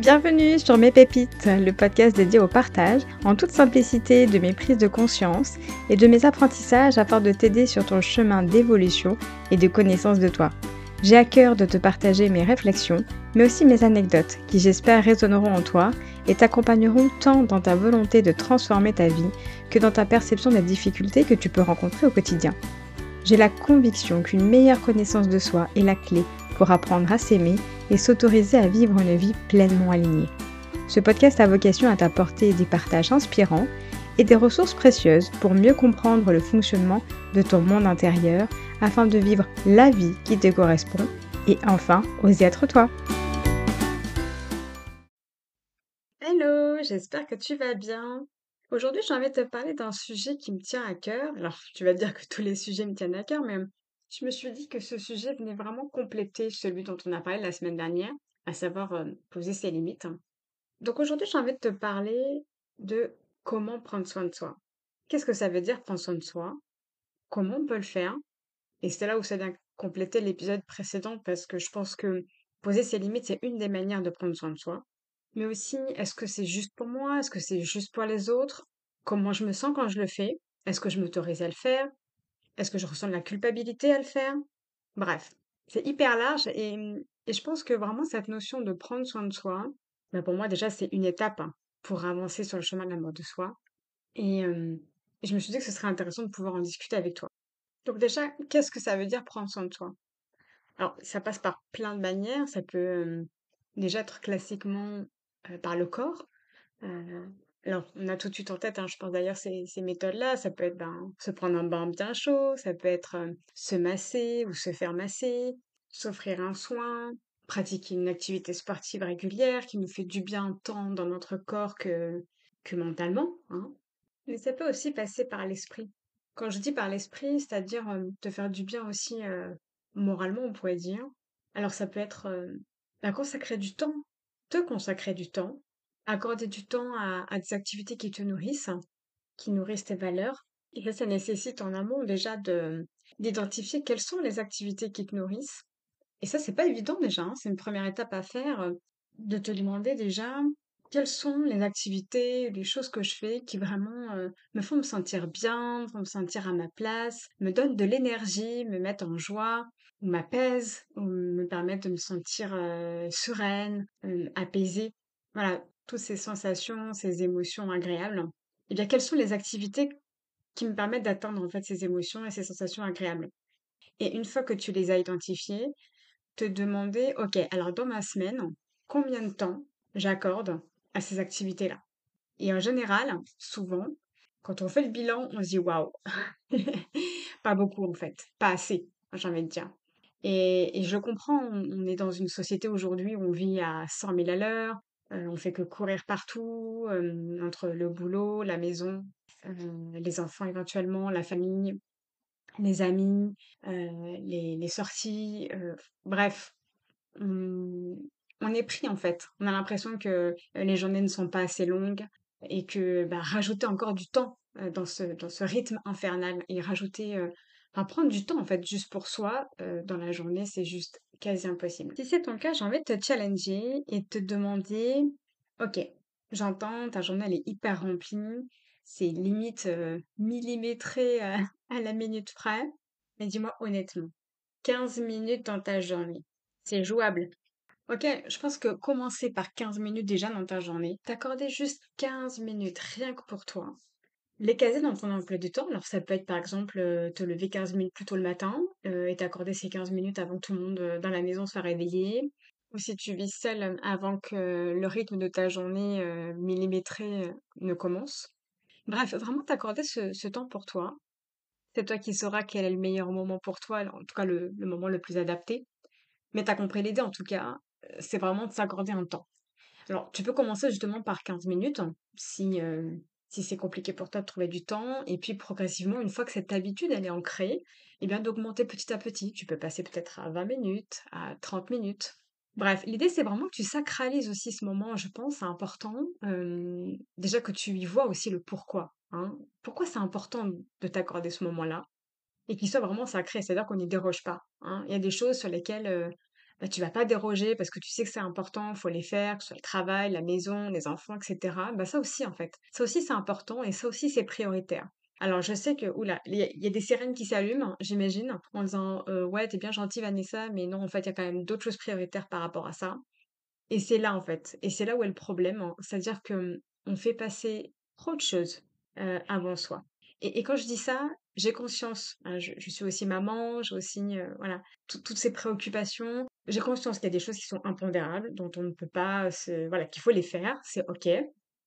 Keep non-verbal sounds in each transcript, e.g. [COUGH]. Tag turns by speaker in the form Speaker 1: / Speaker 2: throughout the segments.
Speaker 1: Bienvenue sur Mes Pépites, le podcast dédié au partage, en toute simplicité, de mes prises de conscience et de mes apprentissages afin de t'aider sur ton chemin d'évolution et de connaissance de toi. J'ai à cœur de te partager mes réflexions, mais aussi mes anecdotes qui j'espère résonneront en toi et t'accompagneront tant dans ta volonté de transformer ta vie que dans ta perception des difficultés que tu peux rencontrer au quotidien. J'ai la conviction qu'une meilleure connaissance de soi est la clé pour apprendre à s'aimer et s'autoriser à vivre une vie pleinement alignée. Ce podcast a vocation à t'apporter des partages inspirants et des ressources précieuses pour mieux comprendre le fonctionnement de ton monde intérieur afin de vivre la vie qui te correspond et enfin oser être toi. Hello, j'espère que tu vas bien. Aujourd'hui, j'ai envie de te parler d'un sujet qui me tient à cœur. Alors, tu vas dire que tous les sujets me tiennent à cœur, mais je me suis dit que ce sujet venait vraiment compléter celui dont on a parlé la semaine dernière, à savoir euh, poser ses limites. Donc aujourd'hui, j'ai envie de te parler de comment prendre soin de soi. Qu'est-ce que ça veut dire prendre soin de soi? Comment on peut le faire? Et c'est là où ça vient compléter l'épisode précédent parce que je pense que poser ses limites, c'est une des manières de prendre soin de soi. Mais aussi, est-ce que c'est juste pour moi? Est-ce que c'est juste pour les autres? Comment je me sens quand je le fais? Est-ce que je m'autorise à le faire? Est-ce que je ressens de la culpabilité à le faire? Bref, c'est hyper large et, je pense que vraiment cette notion de prendre soin de soi, bah pour moi déjà c'est une étape hein, pour avancer sur le chemin de l'amour de soi. Et, je me suis dit que ce serait intéressant de pouvoir en discuter avec toi. Donc déjà, qu'est-ce que ça veut dire prendre soin de soi? Alors, ça passe par plein de manières. Ça peut déjà être classiquement par le corps. Euh, alors, on a tout de suite en tête, hein, je pense d'ailleurs, ces, ces méthodes-là. Ça peut être ben, se prendre un bain bien chaud, ça peut être euh, se masser ou se faire masser, s'offrir un soin, pratiquer une activité sportive régulière qui nous fait du bien tant dans notre corps que, que mentalement. Hein. Mais ça peut aussi passer par l'esprit. Quand je dis par l'esprit, c'est-à-dire te faire du bien aussi moralement, on pourrait dire. Alors ça peut être ben, consacrer du temps te consacrer du temps, accorder du temps à, des activités qui te nourrissent, qui nourrissent tes valeurs. Et ça, ça nécessite en amont déjà de d'identifier quelles sont les activités qui te nourrissent. Et ça, c'est pas évident déjà, hein. c'est une première étape à faire, euh, de te demander déjà quelles sont les activités, les choses que je fais qui vraiment euh, me font me sentir bien, me font me sentir à ma place, me donnent de l'énergie, me mettent en joie, ou m'apaisent, ou me permettent de me sentir euh, sereine, apaisée. Voilà, toutes ces sensations, ces émotions agréables. Et eh bien, quelles sont les activités qui me permettent d'atteindre en fait ces émotions et ces sensations agréables? Et une fois que tu les as identifiées, te demander, ok, alors dans ma semaine, combien de temps j'accorde à ces activités-là? Et en général, souvent, quand on fait le bilan, on se dit waouh, [LAUGHS] pas beaucoup en fait, pas assez, j'ai envie de dire. Et, je comprends, on, est dans une société aujourd'hui où on vit à 100 000 à l'heure, euh, on fait que courir partout, entre le boulot, la maison, les enfants éventuellement, la famille, les amis, les, les, sorties, bref, on est pris en fait. On a l'impression que les journées ne sont pas assez longues et que bah, rajouter encore du temps dans ce, dans ce rythme infernal et rajouter, enfin prendre du temps en fait juste pour soi dans la journée, c'est juste quasi impossible. Si c'est ton cas, j'ai envie de te challenger et te demander, ok, j'entends, ta journée est hyper remplie, c'est limite millimétré [LAUGHS] à la minute près, mais dis-moi honnêtement, 15 minutes dans ta journée, c'est jouable? Ok, je pense que commencer par 15 minutes déjà dans ta journée, t'accorder juste 15 minutes rien que pour toi, les caser dans ton emploi du temps. Alors ça peut être par exemple euh, te lever 15 minutes plus tôt le matin euh, et t'accorder ces 15 minutes avant que tout le monde euh, dans la maison soit réveillé. Ou si tu vis seul avant que le rythme de ta journée millimétré ne commence. Bref, vraiment t'accorder ce, temps pour toi. C'est toi qui sauras quel est le meilleur moment pour toi, en tout cas le, le moment le plus adapté. Mais t'as compris l'idée en tout cas c'est vraiment de s'accorder un temps. Alors, tu peux commencer justement par 15 minutes, si, si c'est compliqué pour toi de trouver du temps, et puis progressivement, une fois que cette habitude, elle est ancrée, eh bien d'augmenter petit à petit. Tu peux passer peut-être à 20 minutes, à 30 minutes. Bref, l'idée, c'est vraiment que tu sacralises aussi ce moment, je pense, c'est important. déjà que tu y vois aussi le pourquoi. Hein. Pourquoi c'est important de t'accorder ce moment-là et qu'il soit vraiment sacré, c'est-à-dire qu'on n'y déroge pas. Hein. Il y a des choses sur lesquelles bah, tu vas pas déroger parce que tu sais que c'est important, faut les faire, que ce soit le travail, la maison, les enfants, et cetera. Bah, ça aussi, en fait, ça aussi, c'est important et ça aussi, c'est prioritaire. Alors je sais que, ouh là, il y a des sirènes qui s'allument, j'imagine, en disant: «Heu, ouais, tu bien gentille Vanessa, mais non, en fait, il y a quand même d'autres choses prioritaires par rapport à ça». Et c'est là, en fait, et c'est là où est le problème, hein. C'est-à-dire que, on fait passer trop de choses, avant soi. Et et quand je dis ça, j'ai conscience, hein, je suis aussi maman, j'ai aussi, heu, voilà, toutes ces préoccupations. J'ai conscience qu'il y a des choses qui sont impondérables, dont on ne peut pas voilà, qu'il faut les faire, c'est OK.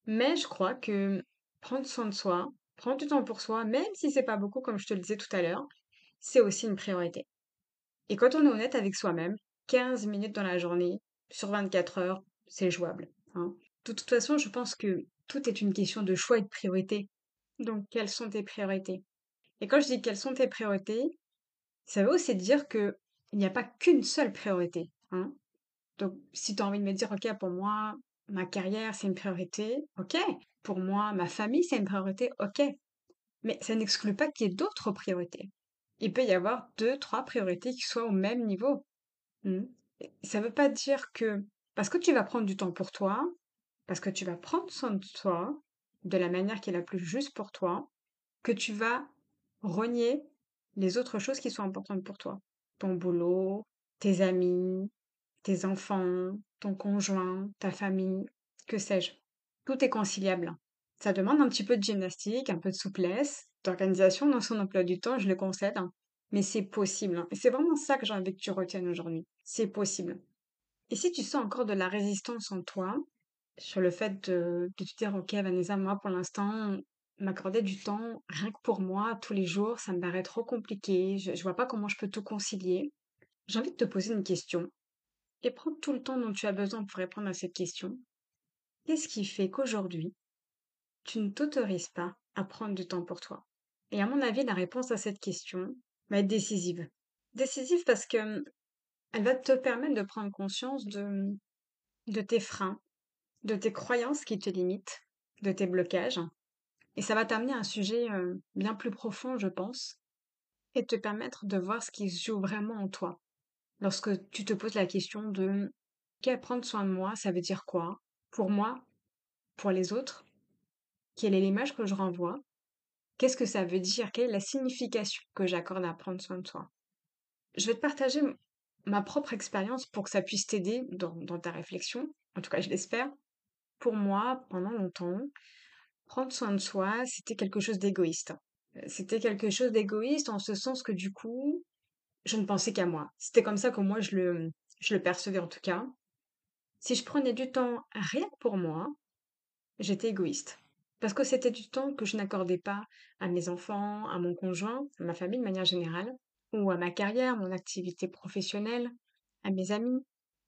Speaker 1: Mais je crois que prendre soin de soi, prendre du temps pour soi, même si c'est pas beaucoup, comme je te le disais tout à l'heure, c'est aussi une priorité. Et quand on est honnête avec soi-même, 15 minutes dans la journée, sur 24 heures, c'est jouable, hein. De toute façon, je pense que tout est une question de choix et de priorité. Donc, quelles sont tes priorités? Et quand je dis quelles sont tes priorités, ça veut aussi dire que il n'y a pas qu'une seule priorité, hein. Donc, si tu as envie de me dire, OK, pour moi, ma carrière, c'est une priorité, OK. Pour moi, ma famille, c'est une priorité, OK. Mais ça n'exclut pas qu'il y ait d'autres priorités. Il peut y avoir deux, trois priorités qui soient au même niveau. Mmh. Ça ne veut pas dire que parce que tu vas prendre du temps pour toi, parce que tu vas prendre soin de toi de la manière qui est la plus juste pour toi, que tu vas renier les autres choses qui sont importantes pour toi. Ton boulot, tes amis, tes enfants, ton conjoint, ta famille, que sais-je. Tout est conciliable. Ça demande un petit peu de gymnastique, un peu de souplesse, d'organisation dans son emploi du temps, je le concède, hein. mais c'est possible. Hein. Et c'est vraiment ça que j'ai envie que tu retiennes aujourd'hui. C'est possible. Et si tu sens encore de la résistance en toi, sur le fait de, de te dire, ok Vanessa, moi pour l'instant, m'accorder du temps rien que pour moi tous les jours, ça me paraît trop compliqué, je, vois pas comment je peux tout concilier. J'ai envie de te poser une question et prendre tout le temps dont tu as besoin pour répondre à cette question. Qu'est-ce qui fait qu'aujourd'hui, tu ne t'autorises pas à prendre du temps pour toi? Et à mon avis, la réponse à cette question va être décisive. Décisive parce que elle va te permettre de prendre conscience de tes freins, de tes croyances qui te limitent, de tes blocages. Et ça va t'amener à un sujet bien plus profond, je pense, et te permettre de voir ce qui se joue vraiment en toi. Lorsque tu te poses la question de quel prendre soin de moi, ça veut dire quoi? Pour moi, pour les autres? Quelle est l'image que je renvoie? Qu'est-ce que ça veut dire? Quelle est la signification que j'accorde à prendre soin de soi Je vais te partager ma propre expérience pour que ça puisse t'aider dans ta réflexion, en tout cas je l'espère. Pour moi, pendant longtemps, prendre soin de soi, c'était quelque chose d'égoïste. Euh, c'était quelque chose d'égoïste en ce sens que du coup, je ne pensais qu'à moi. C'était comme ça que moi je le, je le percevais en tout cas. Si je prenais du temps rien que pour moi, j'étais égoïste. Parce que c'était du temps que je n'accordais pas à mes enfants, à mon conjoint, à ma famille de manière générale, ou à ma carrière, mon activité professionnelle, à mes amis.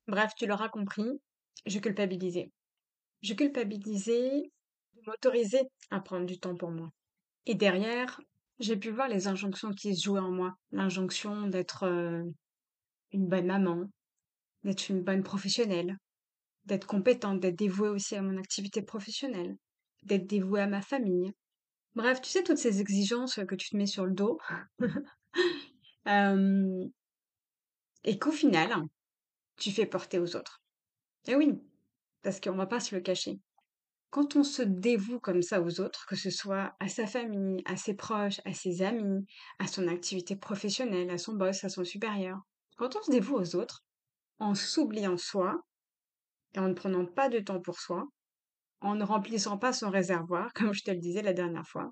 Speaker 1: Bref, tu l'auras compris, je culpabilisais. Je culpabilisais m'autoriser à prendre du temps pour moi. Et derrière, j'ai pu voir les injonctions qui se jouaient en moi. L'injonction d'être euh, une bonne maman, d'être une bonne professionnelle, d'être compétente, d'être dévouée aussi à mon activité professionnelle, d'être dévouée à ma famille. Bref, tu sais, toutes ces exigences que tu te mets sur le dos. [LAUGHS] Euh, et qu'au final, tu fais porter aux autres. Et oui, parce qu'on va pas se le cacher. Quand on se dévoue comme ça aux autres, que ce soit à sa famille, à ses proches, à ses amis, à son activité professionnelle, à son boss, à son supérieur, quand on se dévoue aux autres, en s'oubliant soi, et en ne prenant pas de temps pour soi, en ne remplissant pas son réservoir, comme je te le disais la dernière fois,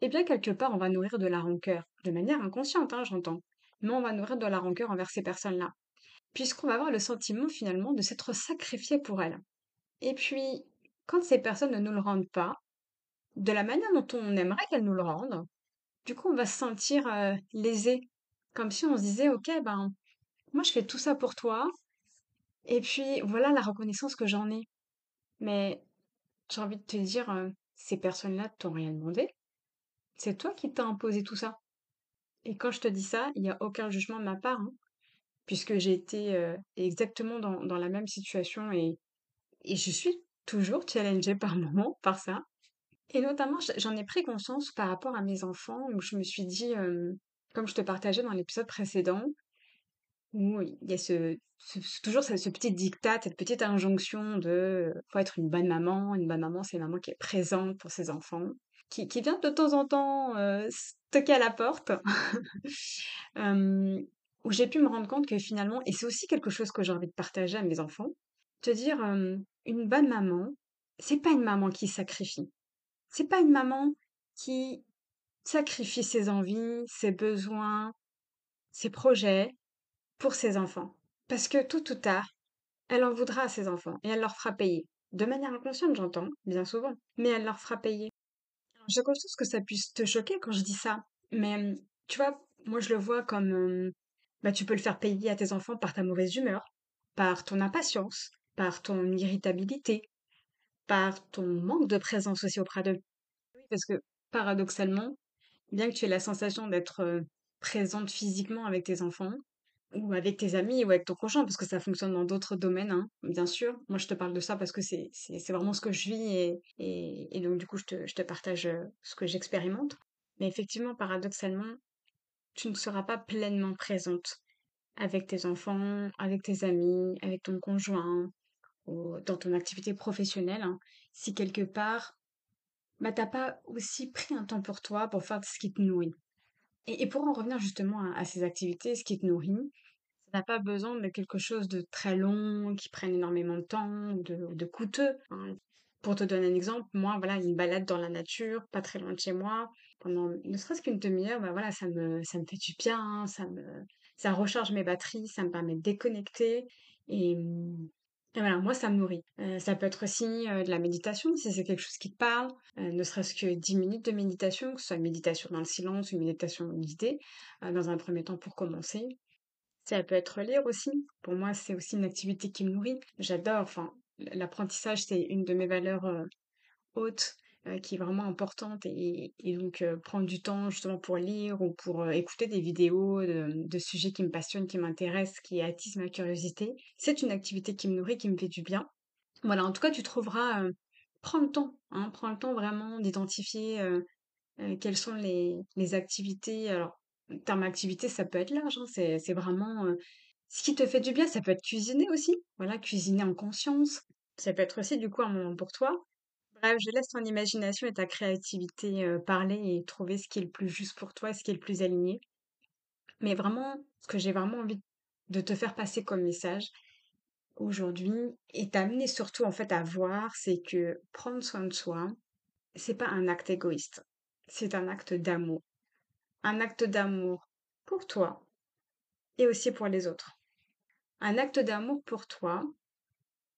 Speaker 1: eh bien, quelque part, on va nourrir de la rancœur, de manière inconsciente, hein, j'entends, mais on va nourrir de la rancœur envers ces personnes-là, puisqu'on va avoir le sentiment finalement de s'être sacrifié pour elles. Et puis, quand ces personnes ne nous le rendent pas, de la manière dont on aimerait qu'elles nous le rendent, du coup, on va se sentir lésé, comme si on se disait, ok, ben, moi je fais tout ça pour toi, et puis voilà la reconnaissance que j'en ai. Mais j'ai envie de te dire, ces personnes-là t'ont rien demandé. C'est toi qui t'as imposé tout ça. Et quand je te dis ça, il n'y a aucun jugement de ma part, hein, puisque j'ai été exactement dans, dans la même situation et, et je suis toujours challengée par moments par ça. Et notamment, j'en ai pris conscience par rapport à mes enfants, où je me suis dit, comme je te partageais dans l'épisode précédent, où il y a ce, toujours ce, petit diktat, cette petite injonction de faut être une bonne maman. Une bonne maman, c'est une maman qui est présente pour ses enfants, qui, vient de temps en temps euh, toquer à la porte, [LAUGHS] où j'ai pu me rendre compte que finalement, et c'est aussi quelque chose que j'ai envie de partager à mes enfants, te dire une bonne maman, c'est pas une maman qui sacrifie. C'est pas une maman qui sacrifie ses envies, ses besoins, ses projets pour ses enfants. Parce que tôt ou tard, elle en voudra à ses enfants et elle leur fera payer. De manière inconsciente, j'entends, bien souvent, mais elle leur fera payer. J'ai conscience que ça puisse te choquer quand je dis ça, mais hum, tu vois, moi je le vois comme hum, bah, tu peux le faire payer à tes enfants par ta mauvaise humeur, par ton impatience, par ton irritabilité, par ton manque de présence aussi auprès d'eux. Parce que paradoxalement, bien que tu aies la sensation d'être présente physiquement avec tes enfants, ou avec tes amis, ou avec ton conjoint, parce que ça fonctionne dans d'autres domaines, hein, bien sûr. Moi, je te parle de ça parce que c'est vraiment ce que je vis et, et, donc du coup, je te, je te partage ce que j'expérimente. Mais effectivement, paradoxalement, tu ne seras pas pleinement présente avec tes enfants, avec tes amis, avec ton conjoint, dans ton activité professionnelle, hein, si quelque part, bah, t'as pas aussi pris un temps pour toi pour faire ce qui te nourrit. Et, pour en revenir justement à, ces activités, ce qui te nourrit, ça n'a pas besoin de quelque chose de très long, qui prenne énormément de temps, de, coûteux. hein. Pour te donner un exemple, moi, voilà, une balade dans la nature, pas très loin de chez moi, pendant ne serait-ce qu'une demi-heure, bah voilà, ça me, ça me fait du bien, ça me, ça recharge mes batteries, ça me permet de déconnecter. Et, et voilà, moi, ça me nourrit. Euh, ça peut être aussi euh, de la méditation, si c'est quelque chose qui te parle, euh, ne serait-ce que 10 minutes de méditation, que ce soit une méditation dans le silence, une méditation guidée, dans un premier temps pour commencer. Ça peut être lire aussi. Pour moi, c'est aussi une activité qui me nourrit. J'adore, enfin, l'apprentissage, c'est une de mes valeurs hautes euh, qui est vraiment importante. Et, donc, euh, prendre du temps justement pour lire ou pour euh, écouter des vidéos de, sujets qui me passionnent, qui m'intéressent, qui attisent ma curiosité, c'est une activité qui me nourrit, qui me fait du bien. Voilà, en tout cas, tu trouveras, prends le temps, hein, prends le temps vraiment d'identifier quelles sont les, activités. Alors, en termes d'activité, ça peut être large, hein, c'est, c'est vraiment ce qui te fait du bien. Ça peut être cuisiner aussi, voilà, cuisiner en conscience. Ça peut être aussi, du coup, un moment pour toi. Je laisse ton imagination et ta créativité euh, parler et trouver ce qui est le plus juste pour toi, ce qui est le plus aligné. Mais vraiment, ce que j'ai vraiment envie de te faire passer comme message aujourd'hui et t'amener surtout en fait à voir, c'est que prendre soin de soi, c'est pas un acte égoïste, c'est un acte d'amour. Un acte d'amour pour toi et aussi pour les autres. Un acte d'amour pour toi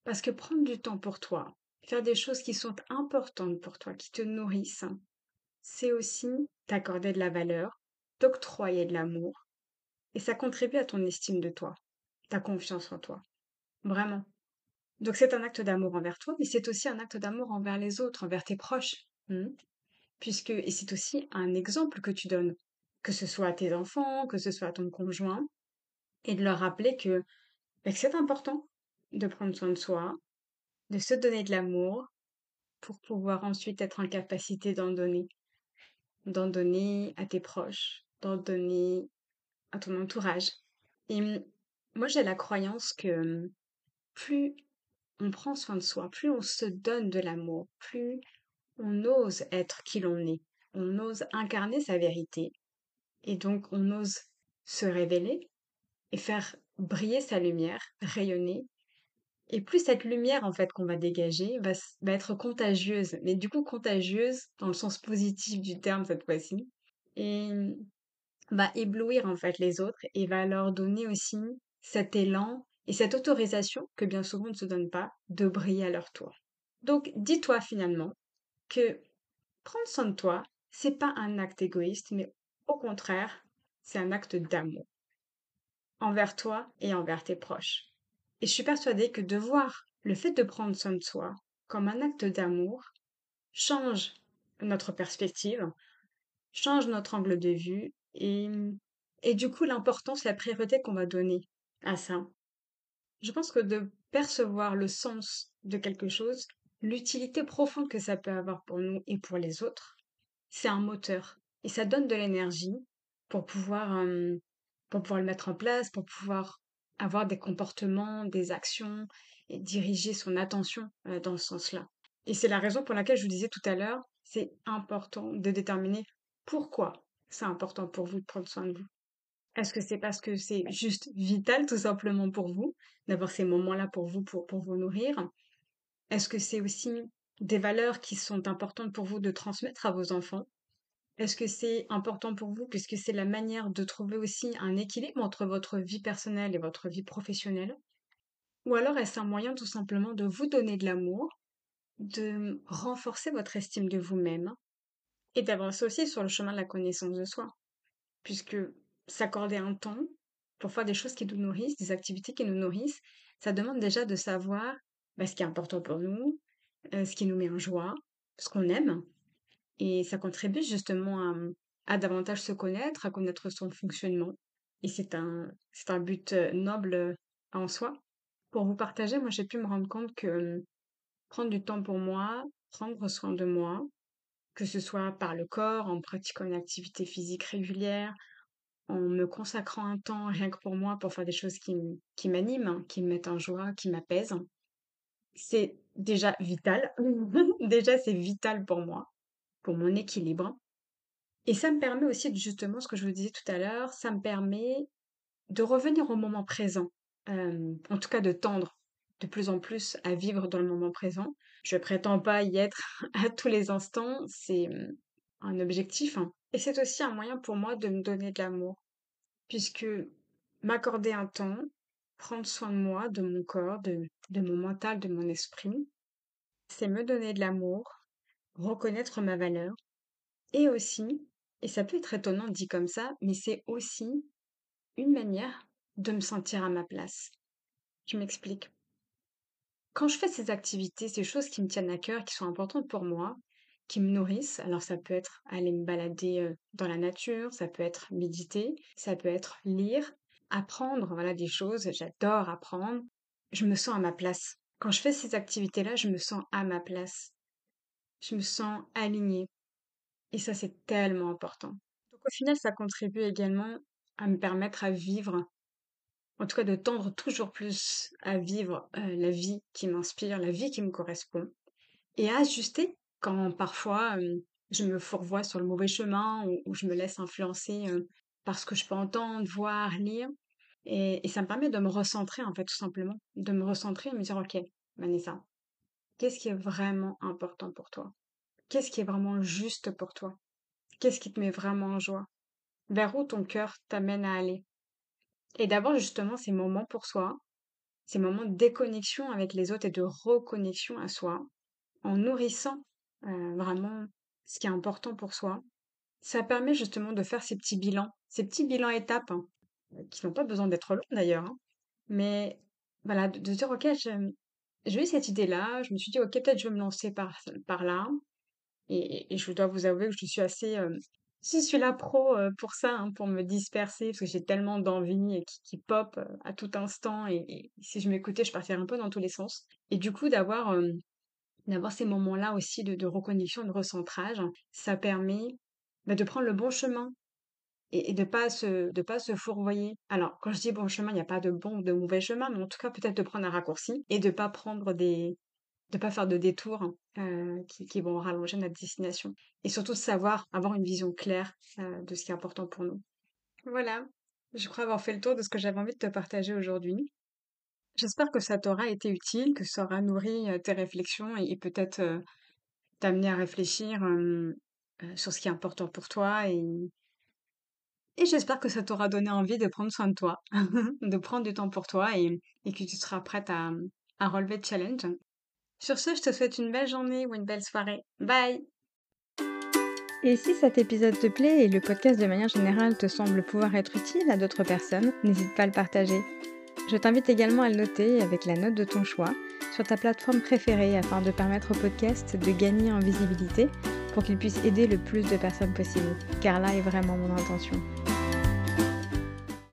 Speaker 1: parce que prendre du temps pour toi, faire des choses qui sont importantes pour toi, qui te nourrissent, c'est aussi t'accorder de la valeur, t'octroyer de l'amour et ça contribue à ton estime de toi, ta confiance en toi. Vraiment. Donc c'est un acte d'amour envers toi, mais c'est aussi un acte d'amour envers les autres, envers tes proches. Hmm. Puisque, et c'est aussi un exemple que tu donnes, que ce soit à tes enfants, que ce soit à ton conjoint, et de leur rappeler que, bah, que c'est important de prendre soin de soi, de se donner de l'amour pour pouvoir ensuite être en capacité d'en donner, d'en donner à tes proches, d'en donner à ton entourage. Et moi, j'ai la croyance que hum, plus on prend soin de soi, plus on se donne de l'amour, plus on ose être qui l'on est, on ose incarner sa vérité, et donc on ose se révéler et faire briller sa lumière, rayonner. Et plus cette lumière en fait qu'on va dégager va, être contagieuse, mais du coup contagieuse dans le sens positif du terme cette fois-ci, et va éblouir en fait les autres et va leur donner aussi cet élan et cette autorisation que bien souvent on ne se donne pas de briller à leur tour. Donc dis-toi finalement que prendre soin de toi, c'est pas un acte égoïste, mais au contraire, c'est un acte d'amour envers toi et envers tes proches. Et je suis persuadée que de voir le fait de prendre soin de soi comme un acte d'amour change notre perspective, change notre angle de vue et, et du coup l'importance, la priorité qu'on va donner à ça. Je pense que de percevoir le sens de quelque chose, l'utilité profonde que ça peut avoir pour nous et pour les autres, c'est un moteur et ça donne de l'énergie pour pouvoir, euh, pour pouvoir le mettre en place, pour pouvoir avoir des comportements, des actions et diriger son attention euh, dans ce sens-là. Et c'est la raison pour laquelle je vous disais tout à l'heure, c'est important de déterminer pourquoi c'est important pour vous de prendre soin de vous. Est-ce que c'est parce que c'est juste vital tout simplement pour vous, d'avoir ces moments-là pour vous, pour, pour vous nourrir? Est-ce que c'est aussi des valeurs qui sont importantes pour vous de transmettre à vos enfants? Est-ce que c'est important pour vous puisque c'est la manière de trouver aussi un équilibre entre votre vie personnelle et votre vie professionnelle Ou alors est-ce un moyen tout simplement de vous donner de l'amour, de renforcer votre estime de vous-même et d'avancer aussi sur le chemin de la connaissance de soi? Puisque s'accorder un temps pour faire des choses qui nous nourrissent, des activités qui nous nourrissent, ça demande déjà de savoir bah, ce qui est important pour nous, euh, ce qui nous met en joie, ce qu'on aime. Et ça contribue justement à, davantage se connaître, à connaître son fonctionnement. Et c'est un, c'est un but noble en soi. Pour vous partager, moi j'ai pu me rendre compte que prendre du temps pour moi, prendre soin de moi, que ce soit par le corps, en pratiquant une activité physique régulière, en me consacrant un temps rien que pour moi, pour faire des choses qui, qui m'animent, hein, qui me mettent en joie, qui m'apaisent. C'est déjà vital. [LAUGHS] déjà, c'est vital pour moi, pour mon équilibre. Et ça me permet aussi, justement, ce que je vous disais tout à l'heure, ça me permet de revenir au moment présent. En tout cas, de tendre de plus en plus à vivre dans le moment présent. Je prétends pas y être [LAUGHS] à tous les instants, c'est hum, un objectif. Hein. Et c'est aussi un moyen pour moi de me donner de l'amour puisque m'accorder un temps, prendre soin de moi, de mon corps, de, mon mental, de mon esprit, c'est me donner de l'amour, reconnaître ma valeur, et aussi, et ça peut être étonnant dit comme ça, mais c'est aussi une manière de me sentir à ma place. Je m'explique. Quand je fais ces activités, ces choses qui me tiennent à cœur, qui sont importantes pour moi, qui me nourrissent. Alors ça peut être aller me balader dans la nature, ça peut être méditer, ça peut être lire, apprendre, voilà des choses. J'adore apprendre. Je me sens à ma place. Quand je fais ces activités-là, je me sens à ma place. Je me sens alignée. Et ça, c'est tellement important. Donc au final, ça contribue également à me permettre à vivre, en tout cas de tendre toujours plus à vivre la vie qui m'inspire, la vie qui me correspond, et à ajuster quand parfois je me fourvoie sur le mauvais chemin ou, je me laisse influencer par ce que je peux entendre, voir, lire. Et, ça me permet de me recentrer, en fait, tout simplement. De me recentrer et me dire, OK, Vanessa, qu'est-ce qui est vraiment important pour toi? Qu'est-ce qui est vraiment juste pour toi? Qu'est-ce qui te met vraiment en joie? Vers où ton cœur t'amène à aller? Et d'avoir justement ces moments pour soi, ces moments de déconnexion avec les autres et de reconnexion à soi, en nourrissant vraiment ce qui est important pour soi. Ça permet justement de faire ces petits bilans, ces petits bilans étapes, hein, qui n'ont pas besoin d'être longs d'ailleurs, hein. mais voilà, de, dire, ok, j'ai eu cette idée-là, je me suis dit, ok, peut-être je vais me lancer par, là, et, je dois vous avouer que je suis assez... Euh, je suis là pro euh, pour ça, hein, pour me disperser, parce que j'ai tellement d'envie qui, qui pop à tout instant, et, si je m'écoutais, je partirais un peu dans tous les sens. Et du coup, d'avoir d'avoir ces moments-là aussi de, de, reconnexion, de recentrage, ça permet bah, de prendre le bon chemin et, de pas se de pas se fourvoyer. Alors, quand je dis bon chemin, il n'y a pas de bon ou de mauvais chemin, mais en tout cas peut-être de prendre un raccourci et de pas prendre des de pas faire de détours euh, qui, qui, vont rallonger notre destination. Et surtout de savoir avoir une vision claire euh, de ce qui est important pour nous. Voilà, je crois avoir fait le tour de ce que j'avais envie de te partager aujourd'hui. J'espère que ça t'aura été utile, que ça aura nourri tes réflexions et, peut-être t'amener à réfléchir sur ce qui est important pour toi et j'espère que ça t'aura donné envie de prendre soin de toi, [LAUGHS] de prendre du temps pour toi et, que tu seras prête à, à relever le challenge. Sur ce, je te souhaite une belle journée ou une belle soirée. Bye
Speaker 2: et si cet épisode te plaît et le podcast de manière générale te semble pouvoir être utile à d'autres personnes, n'hésite pas à le partager. Je t'invite également à le noter avec la note de ton choix sur ta plateforme préférée afin de permettre au podcast de gagner en visibilité pour qu'il puisse aider le plus de personnes possible, car là est vraiment mon intention.